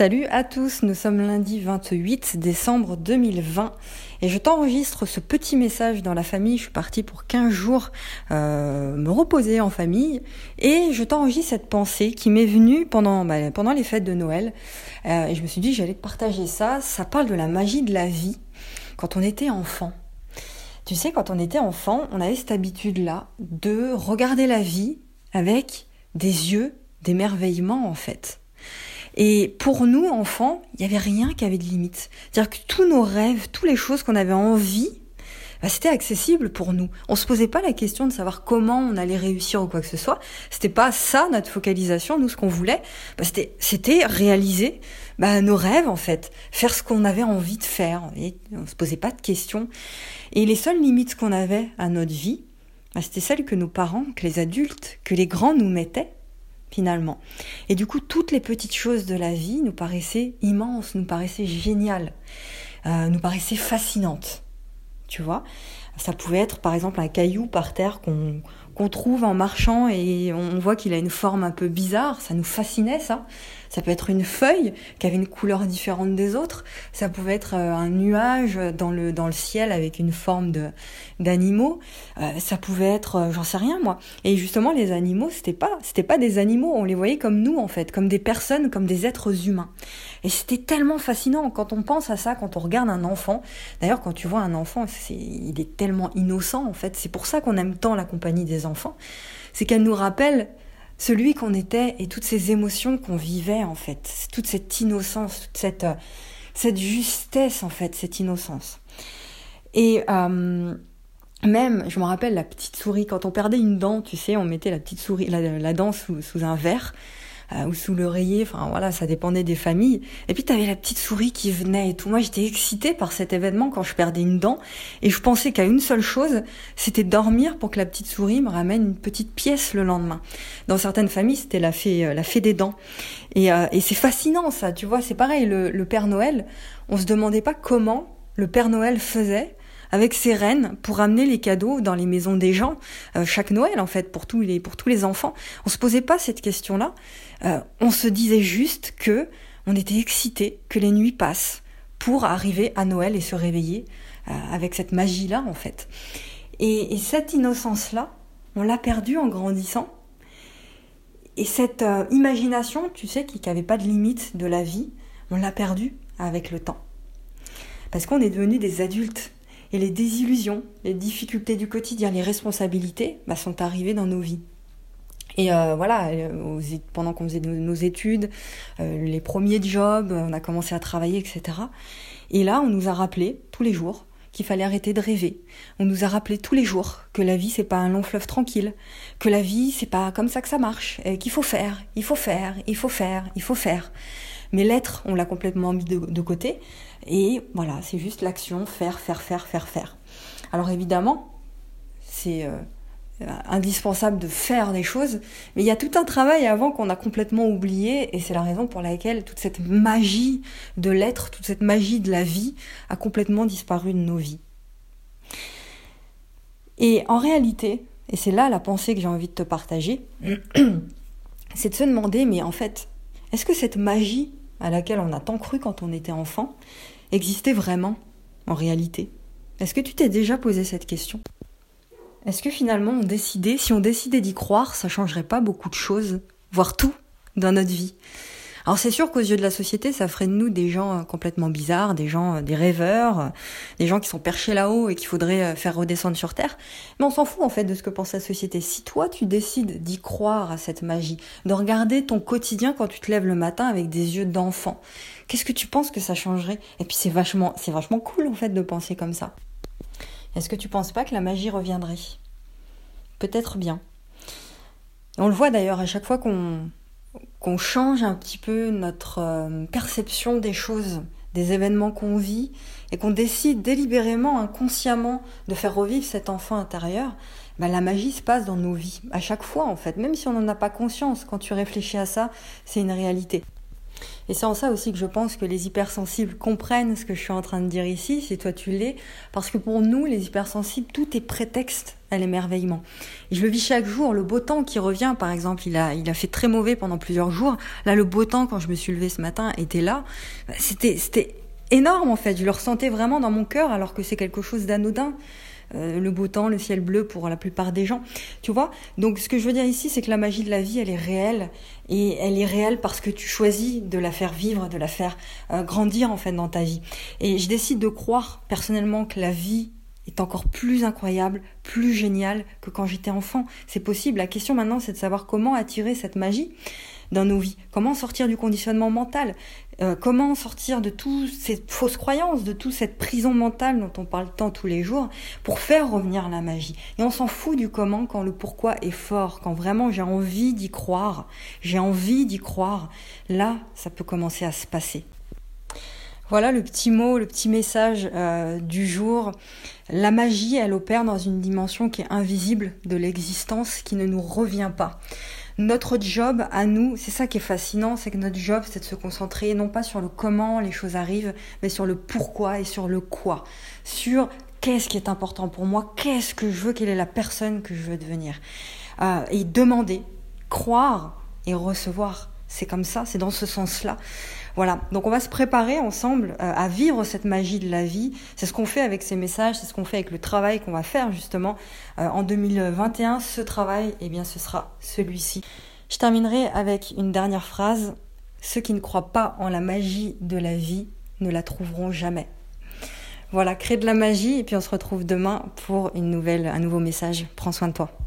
Salut à tous, nous sommes lundi 28 décembre 2020 et je t'enregistre ce petit message dans la famille. Je suis partie pour 15 jours euh, me reposer en famille et je t'enregistre cette pensée qui m'est venue pendant, bah, pendant les fêtes de Noël. Euh, et je me suis dit j'allais te partager ça. Ça parle de la magie de la vie quand on était enfant. Tu sais, quand on était enfant, on avait cette habitude-là de regarder la vie avec des yeux d'émerveillement en fait. Et pour nous, enfants, il n'y avait rien qui avait de limite. C'est-à-dire que tous nos rêves, toutes les choses qu'on avait envie, bah, c'était accessible pour nous. On se posait pas la question de savoir comment on allait réussir ou quoi que ce soit. C'était pas ça notre focalisation. Nous, ce qu'on voulait, bah, c'était, c'était réaliser bah, nos rêves en fait, faire ce qu'on avait envie de faire. Et on se posait pas de questions. Et les seules limites qu'on avait à notre vie, c'était celles que nos parents, que les adultes, que les grands nous mettaient finalement. Et du coup, toutes les petites choses de la vie nous paraissaient immenses, nous paraissaient géniales, euh, nous paraissaient fascinantes. Tu vois Ça pouvait être par exemple un caillou par terre qu'on qu'on trouve en marchant et on voit qu'il a une forme un peu bizarre, ça nous fascinait ça. Ça peut être une feuille qui avait une couleur différente des autres. Ça pouvait être euh, un nuage dans le dans le ciel avec une forme de d'animaux. Euh, ça pouvait être, euh, j'en sais rien moi. Et justement, les animaux, c'était pas c'était pas des animaux. On les voyait comme nous en fait, comme des personnes, comme des êtres humains. Et c'était tellement fascinant quand on pense à ça, quand on regarde un enfant. D'ailleurs, quand tu vois un enfant, c'est, il est tellement innocent en fait. C'est pour ça qu'on aime tant la compagnie des enfants. C'est qu'elle nous rappelle celui qu'on était et toutes ces émotions qu'on vivait en fait, toute cette innocence, toute cette, euh, cette justesse en fait, cette innocence. Et euh, même, je me rappelle la petite souris, quand on perdait une dent, tu sais, on mettait la petite souris, la, dent sous, sous un verre euh, ou sous l'oreiller, enfin voilà, ça dépendait des familles. Et puis tu avais la petite souris qui venait et tout. Moi j'étais excitée par cet événement quand je perdais une dent et je pensais qu'à une seule chose, c'était dormir pour que la petite souris me ramène une petite pièce le lendemain. Dans certaines familles, c'était la fée, euh, la fée des dents. Et, euh, et c'est fascinant ça, tu vois, c'est pareil, le, le Père Noël, on se demandait pas comment le Père Noël faisait avec ses reines pour amener les cadeaux dans les maisons des gens euh, chaque Noël en fait pour tous les pour tous les enfants. On se posait pas cette question-là. Euh, on se disait juste que on était excité que les nuits passent pour arriver à Noël et se réveiller euh, avec cette magie-là en fait. Et, et cette innocence-là, on l'a perdue en grandissant. Et cette imagination, tu sais, qui n'avait pas de limite de la vie, on l'a perdue avec le temps. Parce qu'on est devenus des adultes et les désillusions, les difficultés du quotidien, les responsabilités bah, sont arrivées dans nos vies. Et euh, voilà, euh, pendant qu'on faisait nos études, euh, les premiers jobs, on a commencé à travailler, etc. Et là, on nous a rappelé tous les jours qu'il fallait arrêter de rêver. On nous a rappelé tous les jours que la vie c'est pas un long fleuve tranquille, que la vie c'est pas comme ça que ça marche, qu'il faut faire, il faut faire, il faut faire, il faut faire. Mais l'être, on l'a complètement mis de, côté. Et voilà, c'est juste l'action, faire, faire, faire, faire, faire. Alors évidemment, c'est euh, indispensable de faire des choses, mais il y a tout un travail avant qu'on a complètement oublié, et c'est la raison pour laquelle toute cette magie de l'être, toute cette magie de la vie a complètement disparu de nos vies. Et en réalité, et c'est là la pensée que j'ai envie de te partager, c'est de se demander, mais en fait, est-ce que cette magie à laquelle on a tant cru quand on était enfant, existait vraiment, en réalité? Est-ce que tu t'es déjà posé cette question? Est-ce que finalement on décidait, si on décidait d'y croire, ça changerait pas beaucoup de choses, voire tout, dans notre vie? Alors c'est sûr qu'aux yeux de la société, ça ferait de nous des gens euh, complètement bizarres, des gens, euh, des rêveurs, euh, des gens qui sont perchés là-haut et qu'il faudrait faire redescendre sur Terre. Mais on s'en fout en fait de ce que pense la société. Si toi tu décides d'y croire à cette magie, de regarder ton quotidien quand tu te lèves le matin avec des yeux d'enfant, qu'est-ce que tu penses que ça changerait? Et puis c'est vachement, c'est vachement cool en fait de penser comme ça. Est-ce que tu penses pas que la magie reviendrait? Peut-être bien. on le voit d'ailleurs à chaque fois qu'on qu'on change un petit peu notre euh, perception des choses, des événements qu'on vit, et qu'on décide délibérément, inconsciemment, de faire revivre cet enfant intérieur, ben la magie se passe dans nos vies, à chaque fois en fait, même si on n'en a pas conscience, quand tu réfléchis à ça, c'est une réalité. Et c'est en ça aussi que je pense que les hypersensibles comprennent ce que je suis en train de dire ici, si toi tu l'es, parce que pour nous, les hypersensibles, tout est prétexte à l'émerveillement. Et je le vis chaque jour, le beau temps qui revient, par exemple, il a, il a fait très mauvais pendant plusieurs jours. Là, le beau temps, quand je me suis levée ce matin, était là. C'était, c'était énorme en fait. Je le ressentais vraiment dans mon cœur, alors que c'est quelque chose d'anodin. Euh, le beau temps, le ciel bleu pour la plupart des gens. Tu vois Donc ce que je veux dire ici, c'est que la magie de la vie, elle est réelle. Et elle est réelle parce que tu choisis de la faire vivre, de la faire euh, grandir en fait dans ta vie. Et je décide de croire personnellement que la vie est encore plus incroyable, plus géniale que quand j'étais enfant. C'est possible. La question maintenant, c'est de savoir comment attirer cette magie dans nos vies. Comment sortir du conditionnement mental? Euh, Comment sortir de toutes ces fausses croyances, de toute cette prison mentale dont on parle tant tous les jours, pour faire revenir la magie? Et on s'en fout du comment quand le pourquoi est fort, quand vraiment j'ai envie d'y croire, j'ai envie d'y croire. Là, ça peut commencer à se passer. Voilà le petit mot, le petit message euh, du jour. La magie, elle opère dans une dimension qui est invisible de l'existence, qui ne nous revient pas. Notre job à nous, c'est ça qui est fascinant, c'est que notre job, c'est de se concentrer non pas sur le comment les choses arrivent, mais sur le pourquoi et sur le quoi. Sur qu'est-ce qui est important pour moi, qu'est-ce que je veux, quelle est la personne que je veux devenir. Euh, et demander, croire et recevoir. C'est comme ça, c'est dans ce sens-là. Voilà, donc on va se préparer ensemble euh, à vivre cette magie de la vie. C'est ce qu'on fait avec ces messages, c'est ce qu'on fait avec le travail qu'on va faire justement euh, en 2021. Ce travail, eh bien, ce sera celui-ci. Je terminerai avec une dernière phrase. Ceux qui ne croient pas en la magie de la vie ne la trouveront jamais. Voilà, crée de la magie et puis on se retrouve demain pour une nouvelle, un nouveau message. Prends soin de toi.